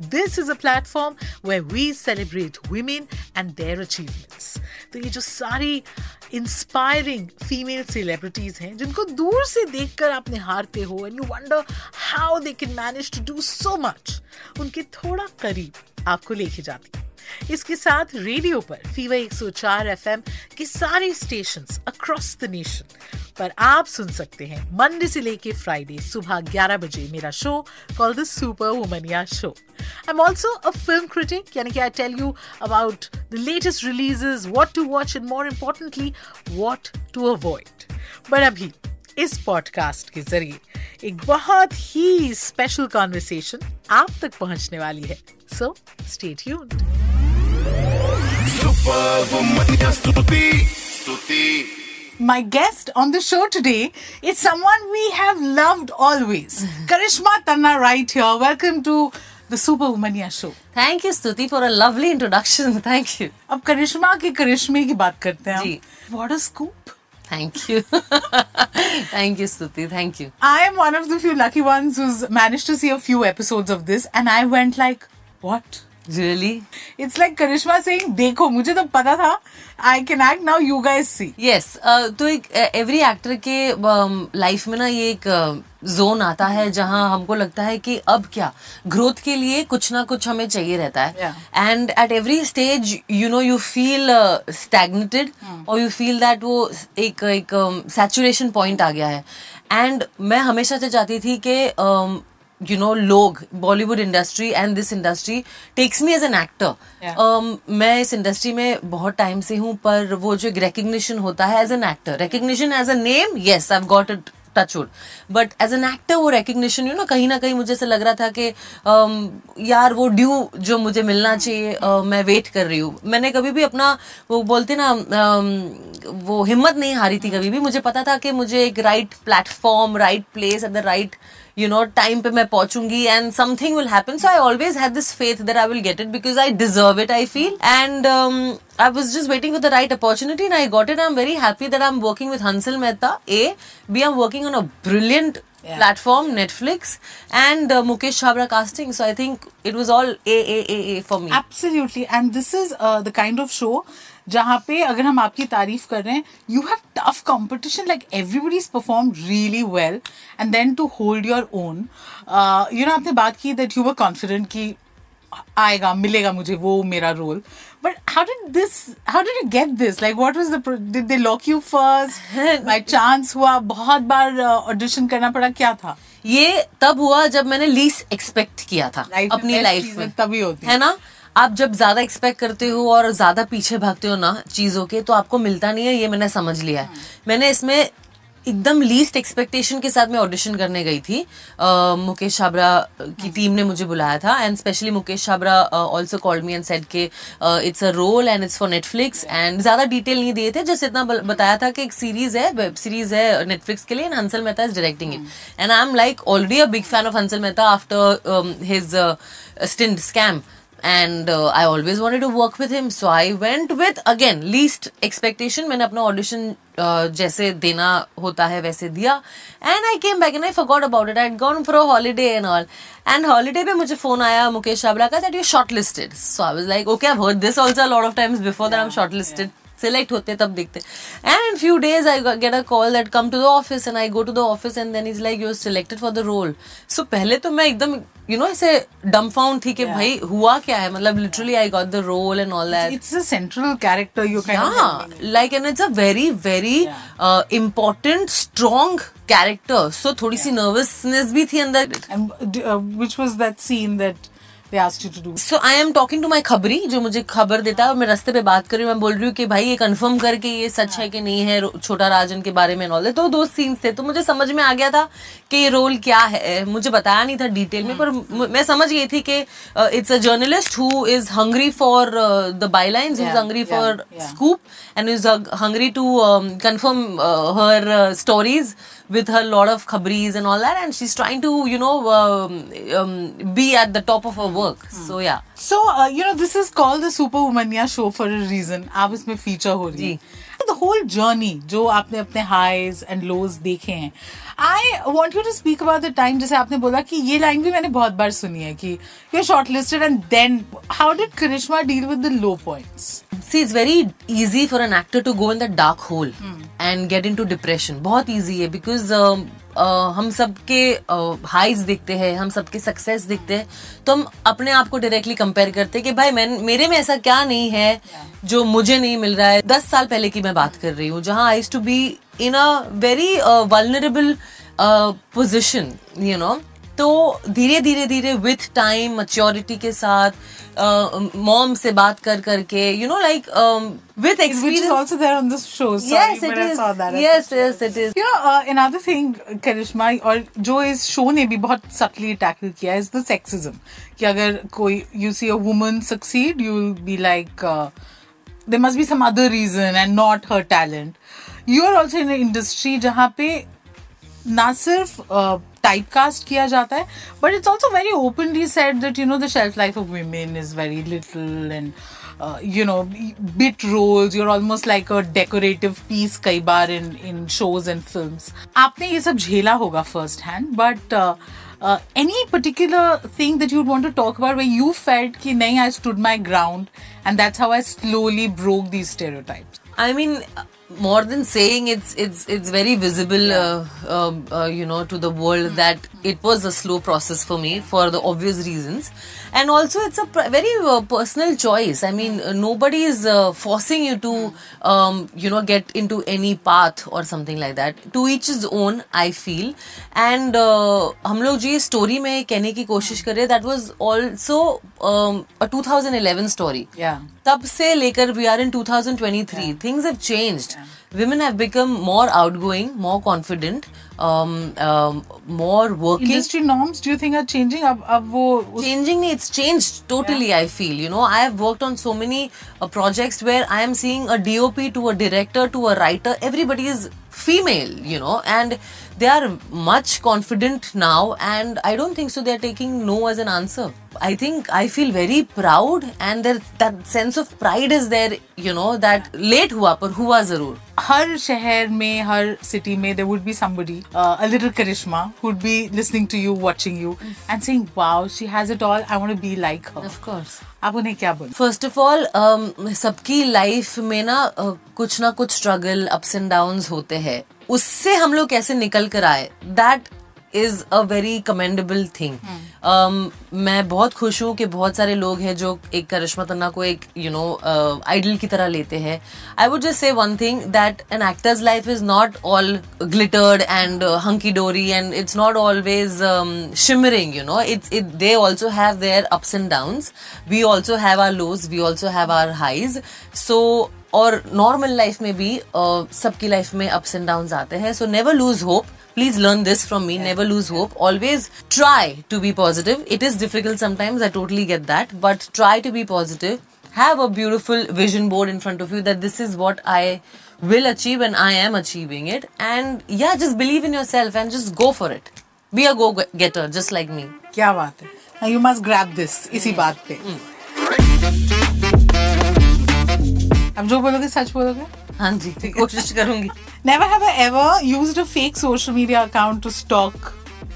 This is a platform where we celebrate women and their achievements तो ये जो सारी इंस्पायरिंग फीमेल सेलिब्रिटीज हैं, जिनको दूर से देखकर आप निहारते हो and you wonder how they can manage to do so much उनके थोड़ा करीब आपको लेके जाती है। इसके साथ रेडियो पर फीवर 104 एफएम के सारे स्टेशन अक्रॉस द नेशन पर आप सुन सकते हैं मंडे से लेके फ्राइडे सुबह 11 बजे मेरा show call the super womania show I am also a film critic यानी कि I tell you about the latest releases what to watch and more importantly what to avoid but अभी इस podcast के जरिए एक बहुत ही स्पेशल कॉन्वर्सेशन आप तक पहुंचने वाली है सो स्टे ट्यून्ड Superwoman स्तुति स्तुति My guest on the show today is someone we have loved always. Karishma Tanna right here. Welcome to the super womania show thank you Stuti for a lovely introduction thank you अब करिश्मा के करिश्मे की बात करते हैं what a scoop thank you thank you Stuti thank you I am one of the few lucky ones who manage to see a few episodes of this and I went like what really It's like Karishma saying, देखो मुझे तो पता था। I can act now you guys see. Yes तो एक every actor के life में ना ये एक जोन आता है जहाँ हमको लगता है कि अब क्या? ग्रोथ के लिए कुछ ना कुछ हमें चाहिए रहता है। And at every stage you know you feel stagnated और यू फील दैट वो एक एक सैचुरेशन पॉइंट आ गया है। एंड मैं हमेशा से चाहती थी कि यू नो लोग Bollywood industry and this industry takes me as an actor मैं इस इंडस्ट्री में बहुत टाइम से हूँ पर वो जो रिकग्निशन होता है as an actor recognition as a name yes I got it touchwood but as an actor वो रिकग्निशन यू ना कहीं ना कहीं मुझे ऐसा लग रहा था कि um, यार वो ड्यू जो मुझे मिलना चाहिए uh, मैं वेट कर रही हूँ। मैंने कभी भी अपना वो बोलते ना um, वो हिम्मत नहीं हारी थी कभी भी। मुझे पता था कि मुझे एक right platform right place at the right you know time पे मैं पहुंचूँगी and something will happen so I always had this faith that I will get it because I deserve it I feel and um, I was just waiting for the right opportunity and I got it I'm very happy that I'm working with Hansel Mehta A B I'm working on a brilliant platform Netflix and uh, Mukesh Chabra casting so I think it was all A A A A for me Absolutely. And this is uh, the kind of show जहाँ पे अगर हम आपकी तारीफ़ कर रहे हैं you have tough competition like everybody's perform really well and then to hold your own you know आपने बात की दैट यू वर कॉन्फिडेंट कि आएगा मिलेगा मुझे वो मेरा role but how did this how did you get this like what was the did they lock you first by chance हुआ बहुत बार ऑडिशन करना पड़ा क्या था? ये तब हुआ जब मैंने लीस्ट एक्सपेक्ट किया था Life अपनी लाइफ में। तभी होती है ना? आप जब ज़्यादा एक्सपेक्ट करते हो और ज़्यादा पीछे भागते हो ना चीज़ों के तो आपको मिलता नहीं है ये मैंने समझ लिया है। मैंने इसमें एकदम लीस्ट एक्सपेक्टेशन के साथ मैं ऑडिशन करने गई थी। अ, मुकेश छाबरा की टीम ने मुझे बुलाया था and specially Mukesh Chhabra also called me and said के it's a role and it's for Netflix and ज़्यादा डिटेल नहीं दिए थे जस्ट इतना बताया था कि एक सीरीज़ है वेब सीरीज़ है नेटफ्लिक्स के लिए and Hansal Mehta is directing it and I am like already a big fan of Hansal Mehta after his stint scam and I always wanted to work with him so I went with again least expectation मैंने अपना audition जैसे देना होता है वैसे दिया। And I came back and I forgot about it I gone for holiday and all and holiday पे मुझे फ़ोन आया मुकेश शाबरा का that you shortlisted so I was like okay I heard this also lot of times before that I am shortlisted select होते तब देखते and few days I get a call that come to the office and I go to the office and then is like you are selected for the role so पहले तो मैं एकदम you know ऐसे डम थी कि भाई हुआ क्या है? मतलब literally I got the role and all that it's a central character you can like and it's a very very important strong character so थोड़ी सी नर्वसनेस भी थी अंदर। Which was that scene that they asked you to do? So I am talking to my खबरी जो मुझे खबर देता है और मैं रास्ते पे बात कर रही हूँ। मैं बोल रही हूँ कि भाई ये कंफर्म करके ये सच है कि नहीं है छोटा राजन के बारे में नॉलेज तो दो सीन्स थे। तो मुझे समझ में आ गया था कि ये रोल क्या है। मुझे बताया नहीं था डिटेल में पर मु- मैं समझ गई थी कि it's a journalist who is hungry for the bylines Yeah, is hungry for yeah. scoop and is uh, hungry to um, confirm uh, her uh, stories with her lot of khabris and all that and she's trying to you know um, um, be at the top of her work Hmm. so yeah So, uh, you know, this is called the Superwomania show for a reason. आप इसमें feature हो रही है the whole journey जो आपने अपने highs and lows देखे हैं I want you to speak about the time जैसे आपने बोला कि ये लाइन भी मैंने बहुत बार सुनी है कि shortlisted and then how did Karishma deal with the low points see it's very easy for an actor to go in that dark hole hmm. and get into depression बहुत easy है because um, uh, हम सबके highs देखते हैं हम सबके success देखते हैं तो हम अपने आप को डायरेक्टली कंपेयर करते हैं कि भाई मैं मेरे में ऐसा क्या नहीं है जो मुझे नहीं मिल रहा है। दस साल पहले की मैं बात कर रही हूँ जहाँ I to be in a very vulnerable position you know तो धीरे धीरे धीरे विथ टाइम मच्योरिटी के साथ मॉम से बात कर करके you know like with experience thing और जो इस शो ने भी बहुत सटली टैकल किया इज़ द सेक्सिज्म कि अगर कोई you see a woman succeed you be like there must be some other reason and not her talent you are also in industry जहाँ पे ना सिर्फ़ uh, कास्ट किया जाता है but it's also very openly said that you know the shelf life of women is very little and you know bit roles you're almost like a decorative piece कई बार in in shows and film आपने ये सब झेला होगा first hand but any particular thing that you want to talk about where you felt कि नहीं I stood my ground and that's how I slowly broke these stereotypes I mean, uh, more than saying it's it's it's very visible, uh, um, uh, you know, to the world that it was a slow process for me for the obvious reasons, and also it's a pr- very uh, personal choice. I mean, uh, nobody is uh, forcing you to, um, you know, get into any path or something like that. To each his own, I feel, and uh, हम लोग जो ये story में कहने की कोशिश कर रहे हैं, that was also um, a 2011 story. Yeah. तब से लेकर we are in 2023 things have changed yeah. women have become more outgoing, more confident, um, um, more working. Industry norms, do you think are changing? Ab, ab wo, us- changing, it's changed totally, yeah. I feel. You know, I have worked on so many uh, projects where I am seeing a DOP to a director to a writer, everybody is female, you know, and they are much confident now, and I don't think so they are taking no as an answer. I think i feel very proud and there that sense of pride is there you know that late हुआ पर हुआ ज़रूर हर शहर में हर city में there would be somebody uh, a little charisma who'd be listening to you watching you and saying wow she has it all I want to be like her of course आप उन्हें क्या बोल first of all सबकी life में ना uh, कुछ ना कुछ स्ट्रगल अप्स एंड डाउन होते हैं उससे हम लोग कैसे निकल कर आए that is a very commendable thing मैं बहुत खुश हूँ कि बहुत सारे लोग हैं जो एक करिश्मा तन्ना को एक यू नो आइडल की तरह लेते हैं। I would just say one thing that an actor's life is not all glittered and hunky dory and it's not always shimmering, you know? It's, it, they also have their ups and downs. We also have our lows, we also have our highs. So और normal life में भी सबकी life में ups and down आते हैं. So never lose hope please learn this from me never lose hope always try to be positive it is difficult sometimes I totally get that but try to be positive have a beautiful vision board in front of you that this is what I will achieve and I am achieving it and yeah just believe in yourself and just go for it be a go getter just like me क्या बात है? You must grab this इसी बात पे. अब जो बोलोगे सच बोलोगे हाँ जी कोशिश करूँगी Never have I ever used a fake social media account to stalk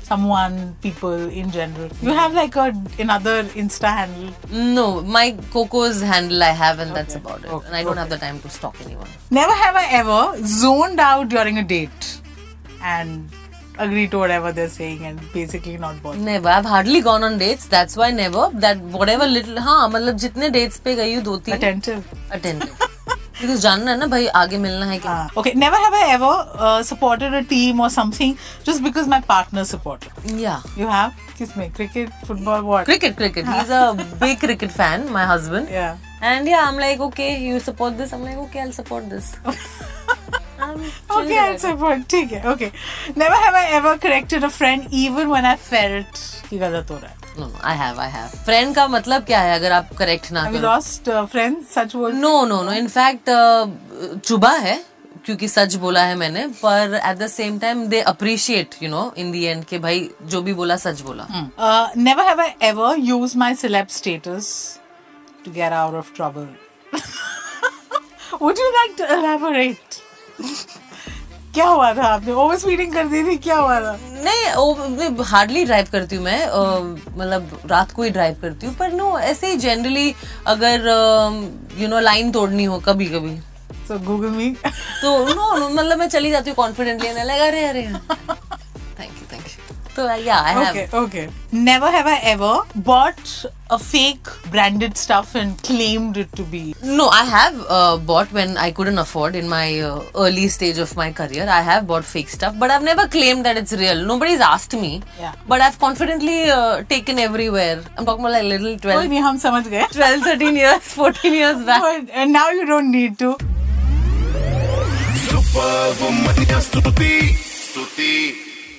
someone, people in general. You have like a another Insta handle. no my coco's handle i have and that's Okay. about it Okay. and i don't have the time to stalk anyone Never have I ever zoned out during a date and agreed to whatever they're saying and basically not bothered. never i've hardly gone on dates that's why never that whatever little हाँ मतलब जितने dates पे गई हूँ दो तीन Attentive. attentive because जानना है ना भाई आगे मिलना है कि Uh, okay, never have I ever uh, supported a team or something just because my partner supported. या You have? Kiss me. Cricket, football, what? cricket cricket he's a big cricket fan my husband Yeah. and yeah i'm like okay you support this i'm like okay i'll support this I'm chill Okay, I'll with it. support. ठीक है. Okay. Never have I ever corrected a friend even when I felt कि गलत हो रहा है. no no I have I का मतलब क्या है अगर आप करेक्ट ना we lost friend such word no no no in fact Chuba है क्योंकि सच बोला है मैंने पर at the same time they appreciate you know in the end के भाई जो भी बोला सच बोला। Never have I ever use my celeb status to get out of trouble would you like to elaborate क्या हुआ था आपने? ओवर स्पीडिंग कर दी थी? क्या हुआ था? नहीं हार्डली ड्राइव करती हूँ मैं। मतलब रात को ही ड्राइव करती हूँ। पर नो ऐसे ही जनरली अगर यू नो लाइन तोड़नी हो कभी कभी सो गूगल मी तो नो मतलब मैं चली जाती हूँ कॉन्फिडेंटली लगा अरे अरे So uh, yeah, I have. Okay, okay. Never have I ever bought a fake branded stuff and claimed it to be. No, I have uh, bought when I couldn't afford in my uh, early stage of my career. I have bought fake stuff, but I've never claimed that it's real. Nobody's asked me. Yeah. But I've confidently uh, taken everywhere. I'm talking about like little 12. Oh, 12, 13 years, 14 years back. But, and now you don't need to. Superwoman